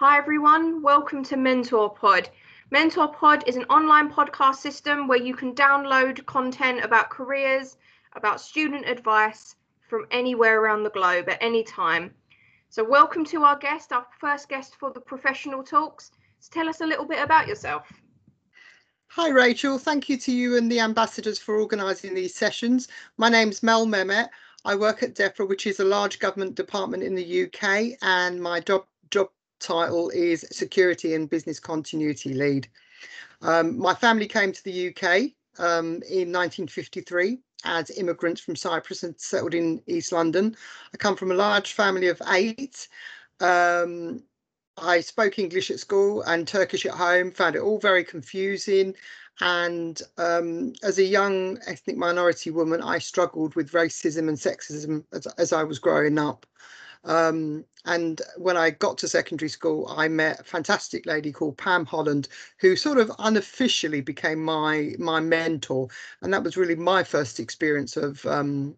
Hi everyone, welcome to Mentor Pod. Mentor Pod is an online podcast system where you can download content about careers, about student advice from anywhere around the globe at any time. So, welcome to our guest, our first guest for the professional talks. So tell us a little bit about yourself. Hi Rachel, thank you to you and the ambassadors for organising these sessions. My name's Mel Mehmet. I work at DEFRA, which is a large government department in the UK, and my job, job title is Security and Business Continuity Lead. Um, my family came to the UK um, in 1953 as immigrants from Cyprus and settled in East London. I come from a large family of eight. Um, I spoke English at school and Turkish at home, found it all very confusing. And um, as a young ethnic minority woman, I struggled with racism and sexism as, as I was growing up. Um, and when I got to secondary school, I met a fantastic lady called Pam Holland, who sort of unofficially became my my mentor, and that was really my first experience of um,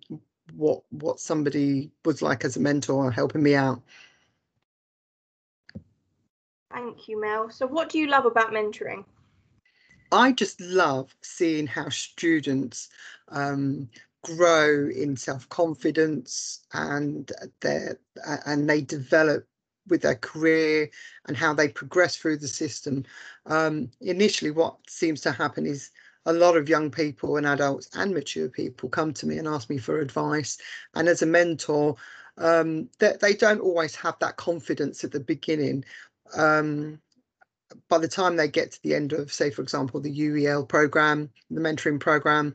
what what somebody was like as a mentor, helping me out. Thank you, Mel. So, what do you love about mentoring? I just love seeing how students um, grow in self-confidence and their and they develop with their career and how they progress through the system. Um, initially, what seems to happen is a lot of young people and adults and mature people come to me and ask me for advice. And as a mentor, um, that they, they, don't always have that confidence at the beginning. Um, by the time they get to the end of, say, for example, the UEL program, the mentoring program,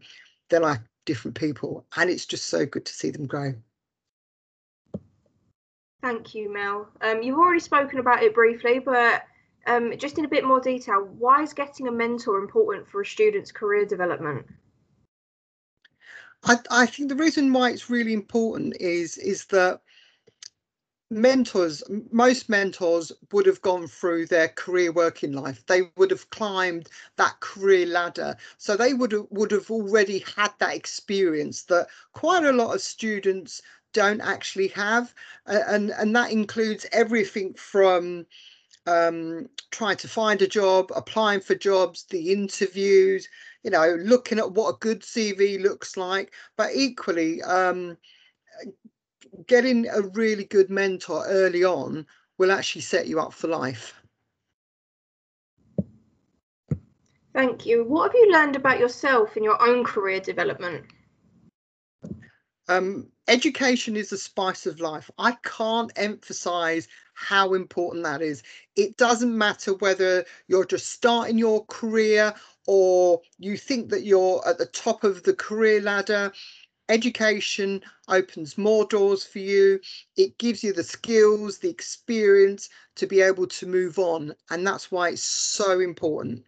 they're like, different people and it's just so good to see them grow. Thank you mel. Um, you've already spoken about it briefly but um, just in a bit more detail why is getting a mentor important for a student's career development? I, I think the reason why it's really important is is that mentors most mentors would have gone through their career working life. They would have climbed that career ladder. So they would have would have already had that experience that quite a lot of students don't actually have. And and that includes everything from um, trying to find a job applying for jobs the interviews you know looking at what a good cv looks like. But equally um, getting a really good mentor early on will actually set you up for life. Thank you. What have you learned about yourself in your own career development? Um, education is the spice of life. I can't emphasize how important that is. It doesn't matter whether you're just starting your career or you think that you're at the top of the career ladder education opens more doors for you. It gives you the skills the experience to be able to move on and that's why it's so important.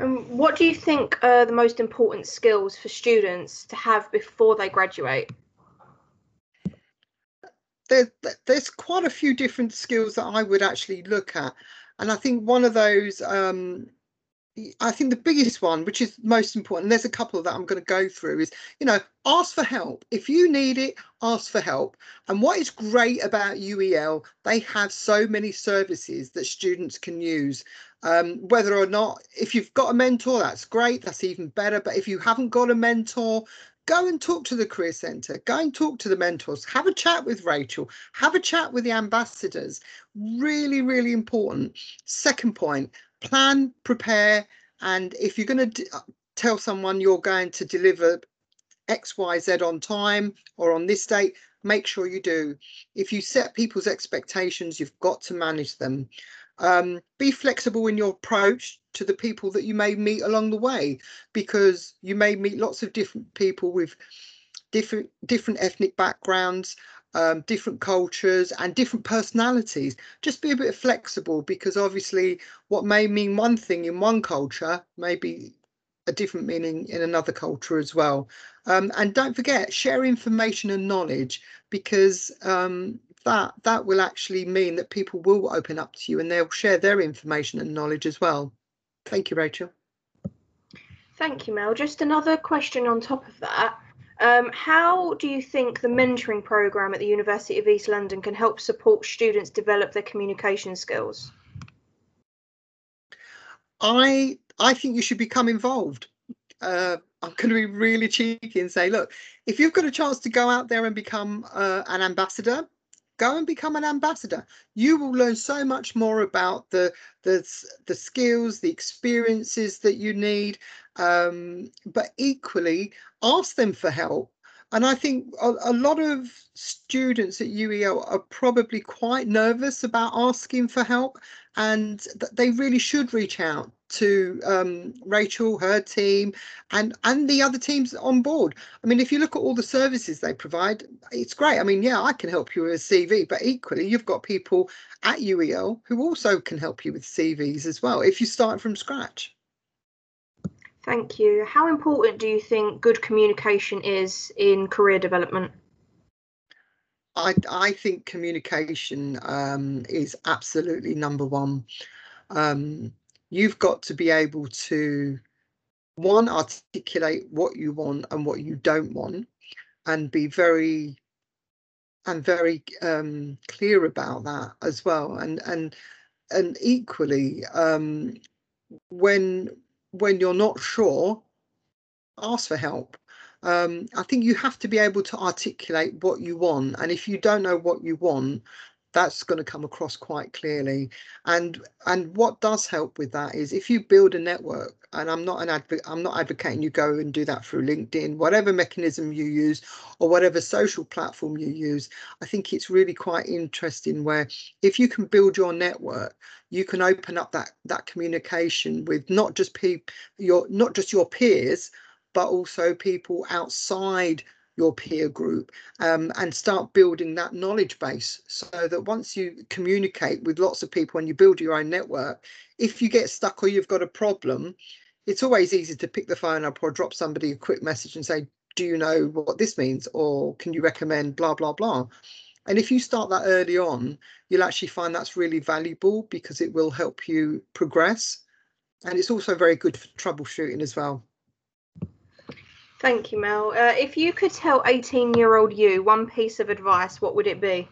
Um, what do you think are the most important skills for students to have before they graduate? There, there's quite a few different skills that I would actually look at and I think one of those um, I think the biggest one, which is most important, there's a couple that I'm going to go through, is you know, ask for help. If you need it, ask for help. And what is great about UEL, they have so many services that students can use. Um, whether or not, if you've got a mentor, that's great, that's even better. But if you haven't got a mentor, go and talk to the career centre go and talk to the mentors have a chat with rachel have a chat with the ambassadors really really important second point plan, prepare, and if you're going to uh, tell someone you're going to deliver X, Y, Z on time or on this date, make sure you do. If you set people's expectations, you've got to manage them. Um, be flexible in your approach to the people that you may meet along the way, because you may meet lots of different people with different different ethnic backgrounds um, different cultures and different personalities. Just be a bit flexible because obviously what may mean one thing in one culture may be a different meaning in another culture as well. Um, and don't forget, share information and knowledge because um, that that will actually mean that people will open up to you and they'll share their information and knowledge as well. Thank you, Rachel. Thank you, Mel. Just another question on top of that. Um, how do you think the mentoring program at the University of East London can help support students develop their communication skills? I I think you should become involved. Uh, I'm going to be really cheeky and say, look, if you've got a chance to go out there and become uh, an ambassador, go and become an ambassador. You will learn so much more about the the the skills, the experiences that you need, um, but equally ask them for help. And I think a, a, lot of students at UEL are probably quite nervous about asking for help, and they really should reach out to um, Rachel, her team, and and the other teams on board. I mean, if you look at all the services they provide, it's great. I mean, yeah, I can help you with a CV, but equally, you've got people at UEL who also can help you with CVs as well if you start from scratch. Thank you. How important do you think good communication is in career development? I, I think communication um, is absolutely number one. Um, you've got to be able to one articulate what you want and what you don't want and be very and very um, clear about that as well. And and and equally um, when when you're not sure ask for help. Um, i think you have to be able to articulate what you want. And if you don't know what you want that's going to come across quite clearly. And and what does help with that is if you build a network and i'm not an advocate i'm not advocating you go and do that through linkedin whatever mechanism you use or whatever social platform you use i think it's really quite interesting where if you can build your network you can open up that that communication with not just people your not just your peers but also people outside your peer group um, and start building that knowledge base so that once you communicate with lots of people and you build your own network, if you get stuck or you've got a problem, it's always easy to pick the phone up or drop somebody a quick message and say, do you know what this means? Or can you recommend blah, blah, blah. And if you start that early on, you'll actually find that's really valuable because it will help you progress. And it's also very good for troubleshooting as well. Thank you, Mel. Uh, if you could tell 18 year old you one piece of advice, what would it be?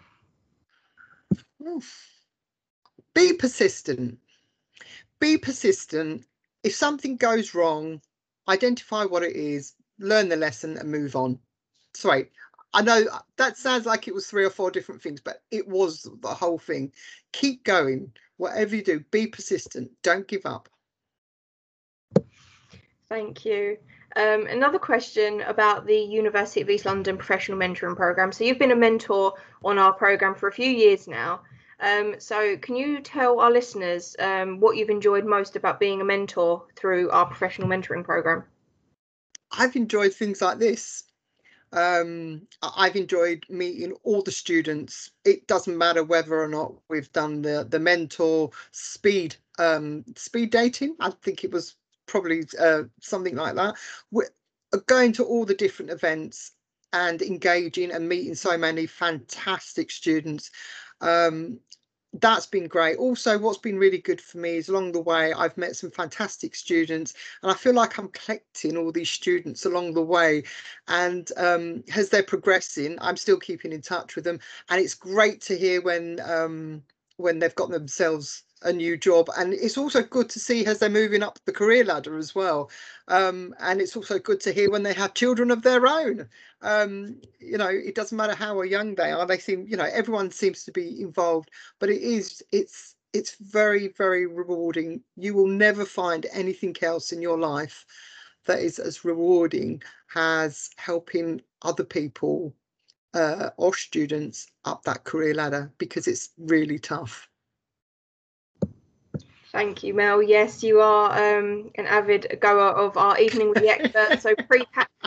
Be persistent. Be persistent. If something goes wrong, identify what it is, learn the lesson, and move on. Sorry, I know that sounds like it was three or four different things, but it was the whole thing. Keep going. Whatever you do, be persistent. Don't give up. Thank you. Um, another question about the University of East London Professional Mentoring Programme. So you've been a mentor on our programme for a few years now. Um, so can you tell our listeners um, what you've enjoyed most about being a mentor through our professional mentoring programme? I've enjoyed things like this. Um, I've enjoyed meeting all the students. It doesn't matter whether or not we've done the the mentor speed um, speed dating. I think it was probably uh, something like that. We're uh, going to all the different events and engaging and meeting so many fantastic students. Um, that's been great. Also, what's been really good for me is along the way, I've met some fantastic students, and I feel like I'm collecting all these students along the way. And um, as they're progressing, I'm still keeping in touch with them, and it's great to hear when um, when they've got themselves a new job. And it's also good to see as they're moving up the career ladder as well. Um, and it's also good to hear when they have children of their own. Um, you know it doesn't matter how young they are they seem you know everyone seems to be involved but it is it's it's very very rewarding. You will never find anything else in your life that is as rewarding as helping other people uh, or students up that career ladder because it's really tough Thank you, Mel. Yes, you are um, an avid goer of our evening with the expert. so pre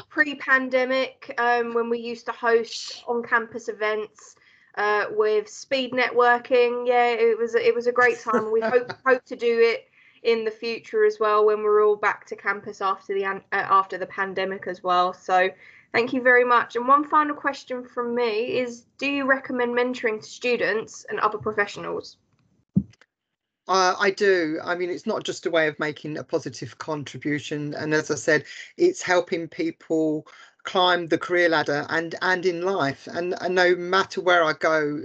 pre pandemic, um, when we used to host on campus events uh, with speed networking, yeah, it was it was a great time. We hope hope to do it in the future as well when we're all back to campus after the uh, after the pandemic as well. So thank you very much. And one final question from me is: Do you recommend mentoring to students and other professionals? Uh, I do. I mean, it's not just a way of making a positive contribution. And as I said, it's helping people climb the career ladder and and in life and, and no matter where i go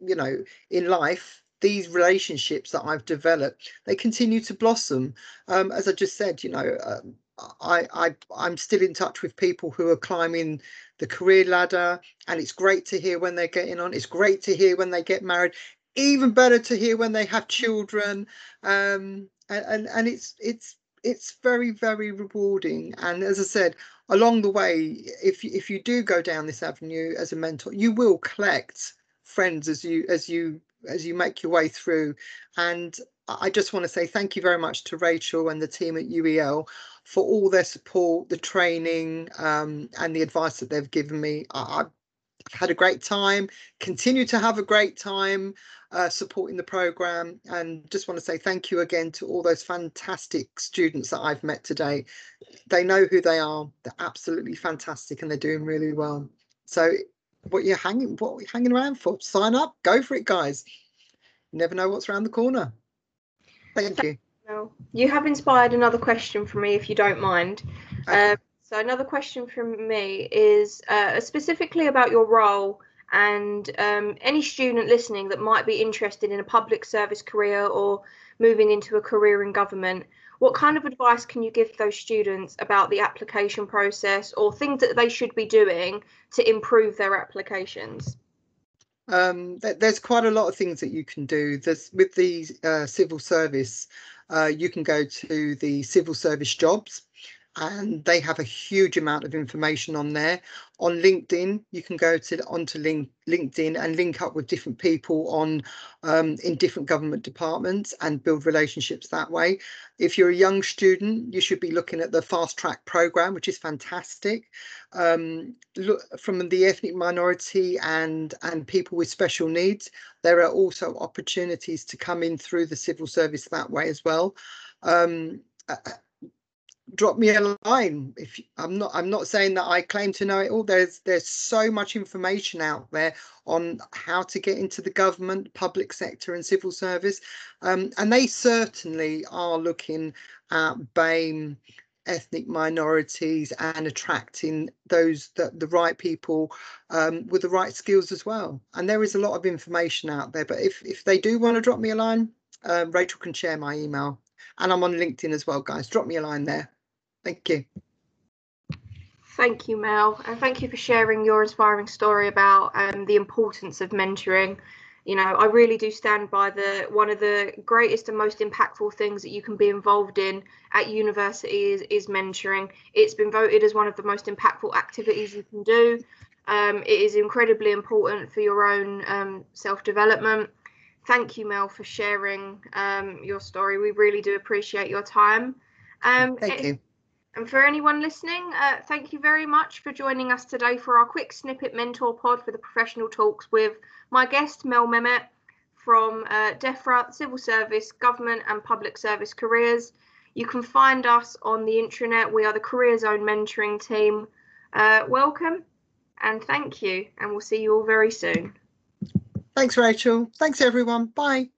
you know in life these relationships that i've developed they continue to blossom um, as i just said you know um, I, I i'm still in touch with people who are climbing the career ladder and it's great to hear when they're getting on it's great to hear when they get married even better to hear when they have children. Um, and, and and it's it's it's very very rewarding. And as i said along the way if if you do go down this avenue as a mentor you will collect friends as you as you as you make your way through. And i just want to say thank you very much to rachel and the team at uel for all their support the training um, and the advice that they've given me. I, had a great time continue to have a great time uh, supporting the program and just want to say thank you again to all those fantastic students that I've met today. They know who they are. They're absolutely fantastic and they're doing really well. So what you're hanging what are you hanging around for? Sign up, go for it, guys. You never know what's around the corner. Thank you. Well, you have inspired another question for me, if you don't mind. Okay. Uh, so another question from me is uh, specifically about your role and um, any student listening that might be interested in a public service career or moving into a career in government, what kind of advice can you give those students about the application process or things that they should be doing to improve their applications? Um, there's quite a lot of things that you can do. There's with the uh, civil service, uh, you can go to the civil service jobs and they have a huge amount of information on there. On LinkedIn, you can go to onto link, LinkedIn and link up with different people on um, in different government departments and build relationships that way. If you're a young student, you should be looking at the fast track program, which is fantastic. Um, look from the ethnic minority and and people with special needs, there are also opportunities to come in through the civil service that way as well. Um, drop me a line if i'm not i'm not saying that i claim to know it all. There's there's so much information out there on how to get into the government public sector and civil service. Um, and they certainly are looking at BAME ethnic minorities and attracting those that the right people um, with the right skills as well. And there is a lot of information out there but if if they do want to drop me a line uh, rachel can share my email. And i'm on linkedin as well guys. Drop me a line there Thank you. Thank you, Mel, and thank you for sharing your inspiring story about um, the importance of mentoring. You know, I really do stand by the one of the greatest and most impactful things that you can be involved in at university is, is mentoring. It's been voted as one of the most impactful activities you can do. Um, it is incredibly important for your own um, self development. Thank you, Mel, for sharing um, your story. We really do appreciate your time. Um, Thank you. And for anyone listening, uh, thank you very much for joining us today for our quick snippet mentor pod for the professional talks with my guest, Mel Mehmet from uh, DEFRA, Civil Service, Government and Public Service Careers. You can find us on the intranet. We are the Career Zone Mentoring Team. Uh, welcome and thank you. And we'll see you all very soon. Thanks, Rachel. Thanks, everyone. Bye.